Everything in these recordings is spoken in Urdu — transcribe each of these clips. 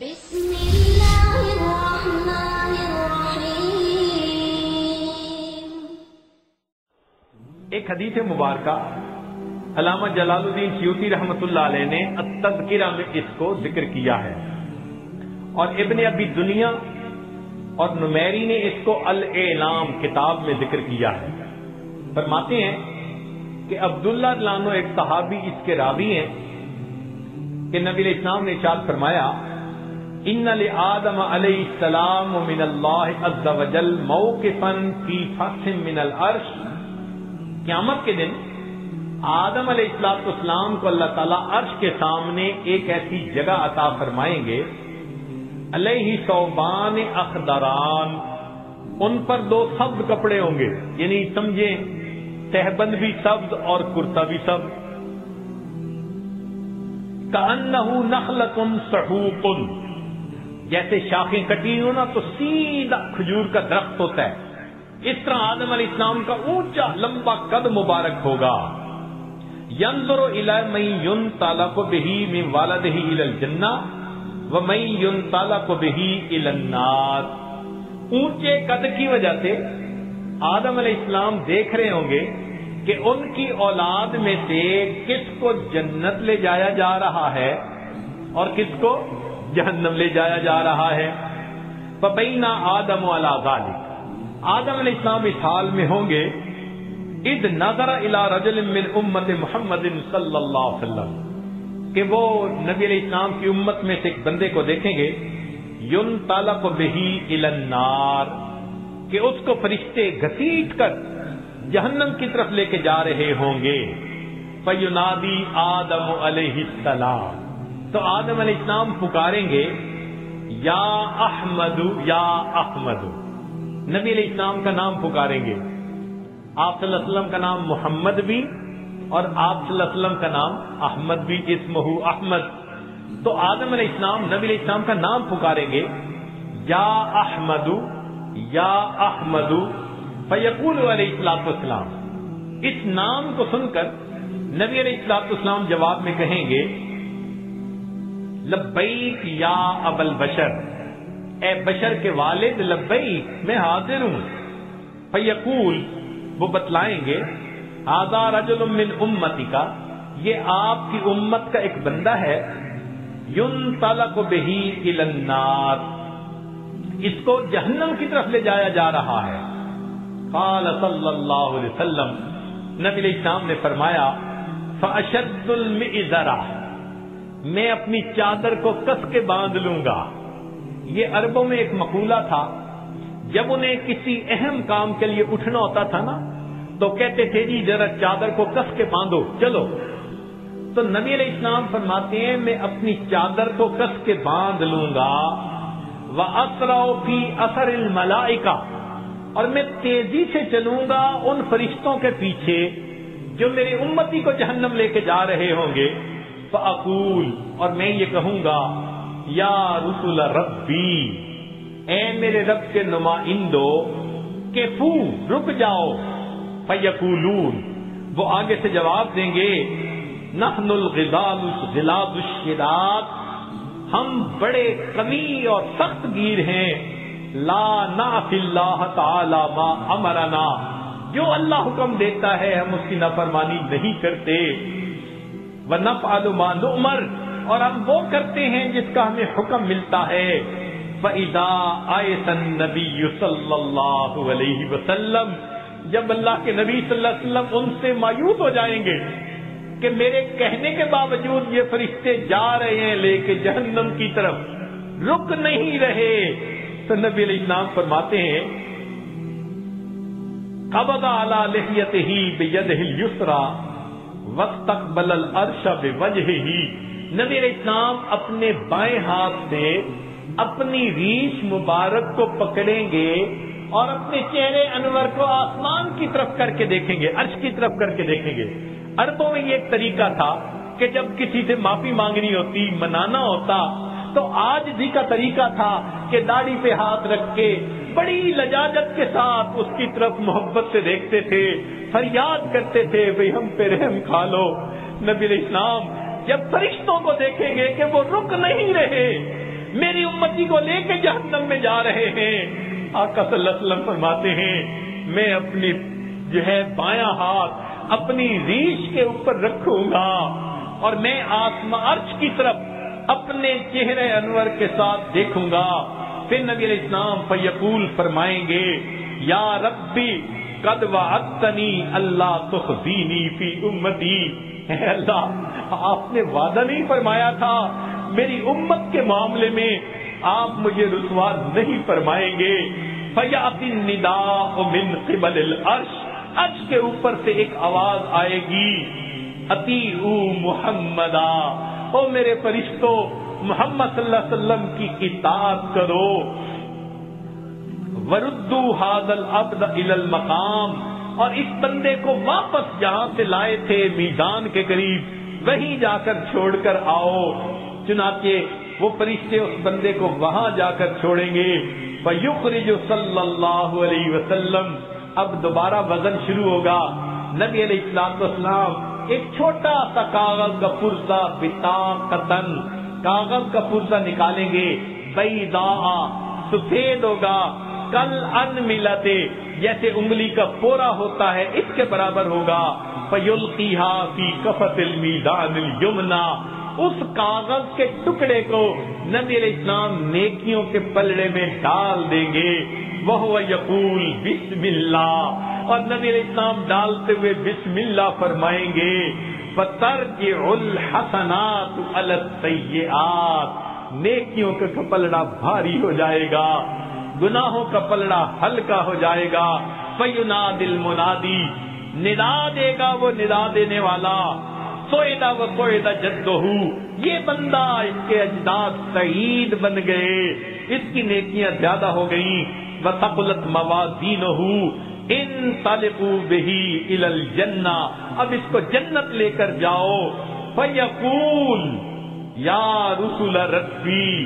بسم الله الرحمن ایک حدیث مبارکہ علامہ جلال الدین سیوتی رحمۃ اللہ علیہ نے التذکرہ میں اس کو ذکر کیا ہے اور ابن ابی دنیا اور نمیری نے اس کو الاعلام کتاب میں ذکر کیا ہے۔ فرماتے ہیں کہ عبداللہ لانو ایک صحابی اس کے راوی ہیں کہ نبی علیہ السلام نے ارشاد فرمایا ان لآدم علیہ السلام من اللہ عز وجل موقفا فی فتح من العرش قیامت کے دن آدم علیہ السلاط اسلام کو اللہ تعالیٰ عرش کے سامنے ایک ایسی جگہ عطا فرمائیں گے علیہ صوبان اخدران ان پر دو سبز کپڑے ہوں گے یعنی سمجھیں تہبند بھی سبز اور کرتا بھی سبز کانہو نخلتن سحوقن جیسے شاخیں کٹی ہو نا، تو سیدھا کھجور کا درخت ہوتا ہے۔ اس طرح آدم علیہ السلام کا اونچا لمبا قد مبارک ہوگا۔ ینظر الی من ينطلق به من والده الى الجنہ ومن ينطلق به الى النار۔ اونچے قد کی وجہ سے آدم علیہ السلام دیکھ رہے ہوں گے کہ ان کی اولاد میں سے کس کو جنت لے جایا جا رہا ہے اور کس کو جہنم لے جایا جا رہا ہے۔ فبینا آدم والا ذالک آدم علیہ السلام اس حال میں ہوں گے۔ اد نظر الى رجل من امت محمد صلی اللہ علیہ وسلم۔ کہ وہ نبی علیہ السلام کی امت میں سے ایک بندے کو دیکھیں گے۔ یون تالق بہی النار۔ کہ اس کو فرشتے گھسیٹ کر جہنم کی طرف لے کے جا رہے ہوں گے۔ فینادی آدم علیہ السلام۔ تو آدم علیہ السلام پکاریں گے، یا احمد یا احمد نبی علیہ السلام کا نام پکاریں گے۔ آپ صلی اللہ علیہ وسلم کا نام محمد بھی اور آپ صلی اللہ علیہ وسلم کا نام احمد بھی اسمہ احمد۔ تو آدم علیہ السلام، نبی علیہ السلام کا نام پکاریں گے، یا احمد یا احمد فیقول علیہ السلاط والسلام۔ اس نام کو سن کر نبی علیہ السلاط والسلام جواب میں کہیں گے لبیک یا ابل بشر اے بشر کے والد، لبیک، میں حاضر ہوں۔ فیقول، وہ بتلائیں گے آزا رجل من امتی کا یہ آپ کی امت کا ایک بندہ ہے۔ یون تلق بہی النار۔ اس کو جہنم کی طرف لے جایا جا رہا ہے۔ قال صلی اللہ علیہ وسلم، نبی علیہ السلام نے فرمایا فاشد المئزرہ میں اپنی چادر کو کس کے باندھ لوں گا؟ یہ عربوں میں ایک مقولہ تھا، جب انہیں کسی اہم کام کے لیے اٹھنا ہوتا تھا نا، تو کہتے تھے جی ذرا چادر کو کس کے باندھو؟ چلو۔ تو نبی علیہ السلام فرماتے ہیں، میں اپنی چادر کو کس کے باندھ لوں گا؟ وہ اثراؤ کی اثر الملائکہ اور میں تیزی سے چلوں گا ان فرشتوں کے پیچھے جو میری امتی کو جہنم لے کے جا رہے ہوں گے۔ فاقول اور میں یہ کہوں گا، یا رسول ربی، اے میرے رب کے نمائندو، کہ فو رک جاؤ، فیقولون، وہ آگے سے جواب دیں گے، نحن الغزال غلاد الشداد، ہم بڑے کمی اور سخت گیر ہیں، لا نعف اللہ تعالی ما امرنا، جو اللہ حکم دیتا ہے، ہم اس کی نافرمانی نہیں کرتے۔ ما نؤمر۔ اور ہم وہ کرتے ہیں جس کا ہمیں حکم ملتا ہے۔ فَإِذَا آیت النبی صلی اللہ علیہ وسلم، جب اللہ کے نبی صلی اللہ علیہ وسلم ان سے مایوس ہو جائیں گے کہ میرے کہنے کے باوجود یہ فرشتے جا رہے ہیں لے کے جہنم کی طرف، رک نہیں رہے۔ تو نبی علیہ السلام فرماتے ہیں، قبض علی لحیتہ وقت تک بلل الارش وجہ ہی نبی علیہ السلام اپنے بائیں ہاتھ سے اپنی ریش مبارک کو پکڑیں گے اور اپنے چہرے انور کو آسمان کی طرف کر کے دیکھیں گے، عرش کی طرف کر کے دیکھیں گے۔ عربوں میں یہ ایک طریقہ تھا کہ جب کسی سے معافی مانگنی ہوتی، منانا ہوتا تو آج بھی کا طریقہ تھا کہ داڑھی پہ ہاتھ رکھ کے بڑی لجاجت کے ساتھ اس کی طرف محبت سے دیکھتے تھے، فریاد کرتے تھے، بھئی ہم پہ رحم کھا لو۔ نبی علیہ السلام جب فرشتوں کو دیکھیں گے کہ وہ رک نہیں رہے، میری امتی کو لے کے جہنم میں جا رہے ہیں۔ آقا صلی اللہ علیہ وسلم فرماتے ہیں، میں اپنی جو ہے بایاں ہاتھ اپنی ریش کے اوپر رکھوں گا اور میں آسما عرش کی طرف اپنے چہرے انور کے ساتھ دیکھوں گا۔ پھر نبی علیہ السلام فیقول فرمائیں گے، یا ربی قد وعدتنی اللہ تخزینی فی امتی۔ اے اللہ، آپ نے وعدہ نہیں فرمایا تھا۔ میری امت کے معاملے میں آپ مجھے رسوا نہیں فرمائیں گے۔ فیات النداء من قبل العرش۔ عرش کے اوپر سے ایک آواز آئے گی۔ اتی محمدا۔ او میرے فرشتوں محمد صلی اللہ علیہ وسلم کی اطاعت کرو۔ وردو حاضل ابد المقام۔ اور اس بندے کو واپس جہاں سے لائے تھے میدان کے قریب، وہیں جا کر چھوڑ کر آؤ۔ چنانچہ وہ فرشتے اس بندے کو وہاں جا کر چھوڑیں گے۔ فیخرج صلی اللہ علیہ وسلم۔ اب دوبارہ وزن شروع ہوگا۔ نبی علیہ السلام والسلام ایک چھوٹا سا کاغذ کا پرزا بتا قطن، کاغذ کا پرزا نکالیں گے۔ بئی سفید ہوگا۔ کل ان ملتے جیسے انگلی کا پورا ہوتا ہے، اس کے برابر ہوگا۔ فیلقیہا فی کفت المیدان الیمنا اس کاغذ کے ٹکڑے کو نبی علیہ السلام نیکیوں کے پلڑے میں ڈال دیں گے۔ وہ یقول بسم اللہ۔ اور نبی علیہ السلام ڈالتے ہوئے بسم اللہ فرمائیں گے الحسنات السیئات نیکیوں کا پلڑا بھاری ہو جائے گا، گناہوں کا پلڑا ہلکا ہو جائے گا فینا دل منادی ندا دے گا وہ ندا دینے والا، سوئدہ و سوئدہ جدو یہ بندہ اس کے اجداد سعید بن گئے، اس کی نیکیاں زیادہ ہو گئی وہ سقلت موازین ان طالبو بہی ال جنا اب اس کو جنت لے کر جاؤ۔ فیقول، یا رسول ربی،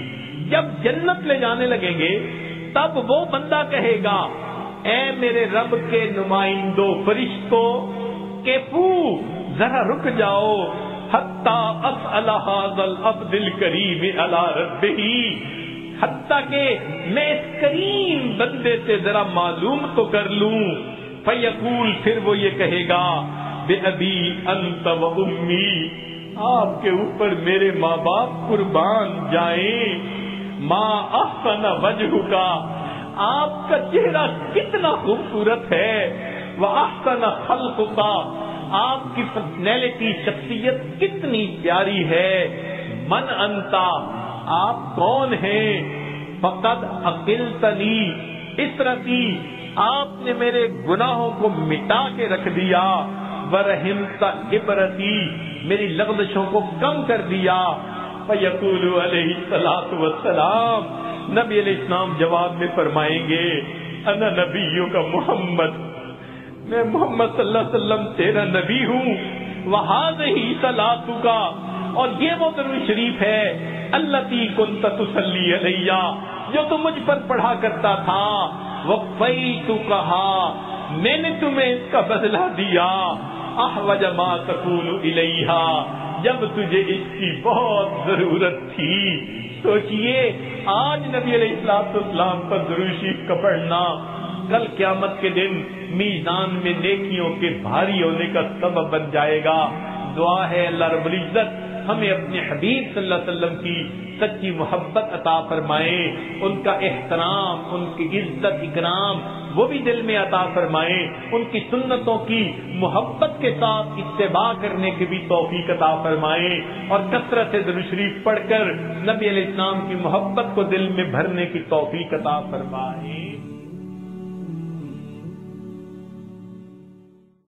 جب جنت لے جانے لگیں گے، تب وہ بندہ کہے گا، اے میرے رب کے نمائندوں فرشتوں کے پو، ذرا رک جاؤ۔ حتیٰ اس اللہ دل کریم اللہ رب حتیٰ کہ میں اس کریم بندے سے ذرا معلوم تو کر لوں۔ فیقول پھر وہ یہ کہے گا بے ابھی انت و امی آپ کے اوپر میرے ماں باپ قربان جائیں۔ ماں احسن وجہ کا آپ کا چہرہ کتنا خوبصورت ہے۔ وہ احسن خلق کا آپ کی پرسنالٹی شخصیت کتنی پیاری ہے۔ من انتا آپ کون ہیں؟ فقط عقل تنی اس آپ نے میرے گناہوں کو مٹا کے رکھ دیا برہمتا عبرتی، میری لغزشوں کو کم کر دیا۔ فیقول علیہ السلام وسلام نبی علیہ السلام جواب میں فرمائیں گے، انا نبیوں کا محمد، میں محمد صلی اللہ علیہ وسلم تیرا نبی ہوں، وہاں ہی سلاد کا اور یہ وہ درو شریف ہے اللہ تی کن تسلی علیہ، جو تم مجھ پر پڑھا کرتا تھا۔ وہ تو کہا میں نے تمہیں اس کا بدلہ دیا۔ آہ وجما تکون الیہ جب تجھے اس کی بہت ضرورت تھی۔ سوچئے، آج نبی علیہ السلام اسلام پر دروشی کا پڑھنا، کل قیامت کے دن میزان میں نیکیوں کے بھاری ہونے کا سبب بن جائے گا۔ دعا ہے اللہ رب العزت ہمیں اپنے حبیب صلی اللہ علیہ وسلم کی سچی محبت عطا فرمائے، ان کا احترام، ان کی عزت، اکرام، وہ بھی دل میں عطا فرمائے۔ ان کی سنتوں کی محبت کے ساتھ اتباع کرنے کی بھی توفیق عطا فرمائے۔ اور کثرت شریف پڑھ کر نبی علیہ السلام کی محبت کو دل میں بھرنے کی توفیق عطا فرمائے۔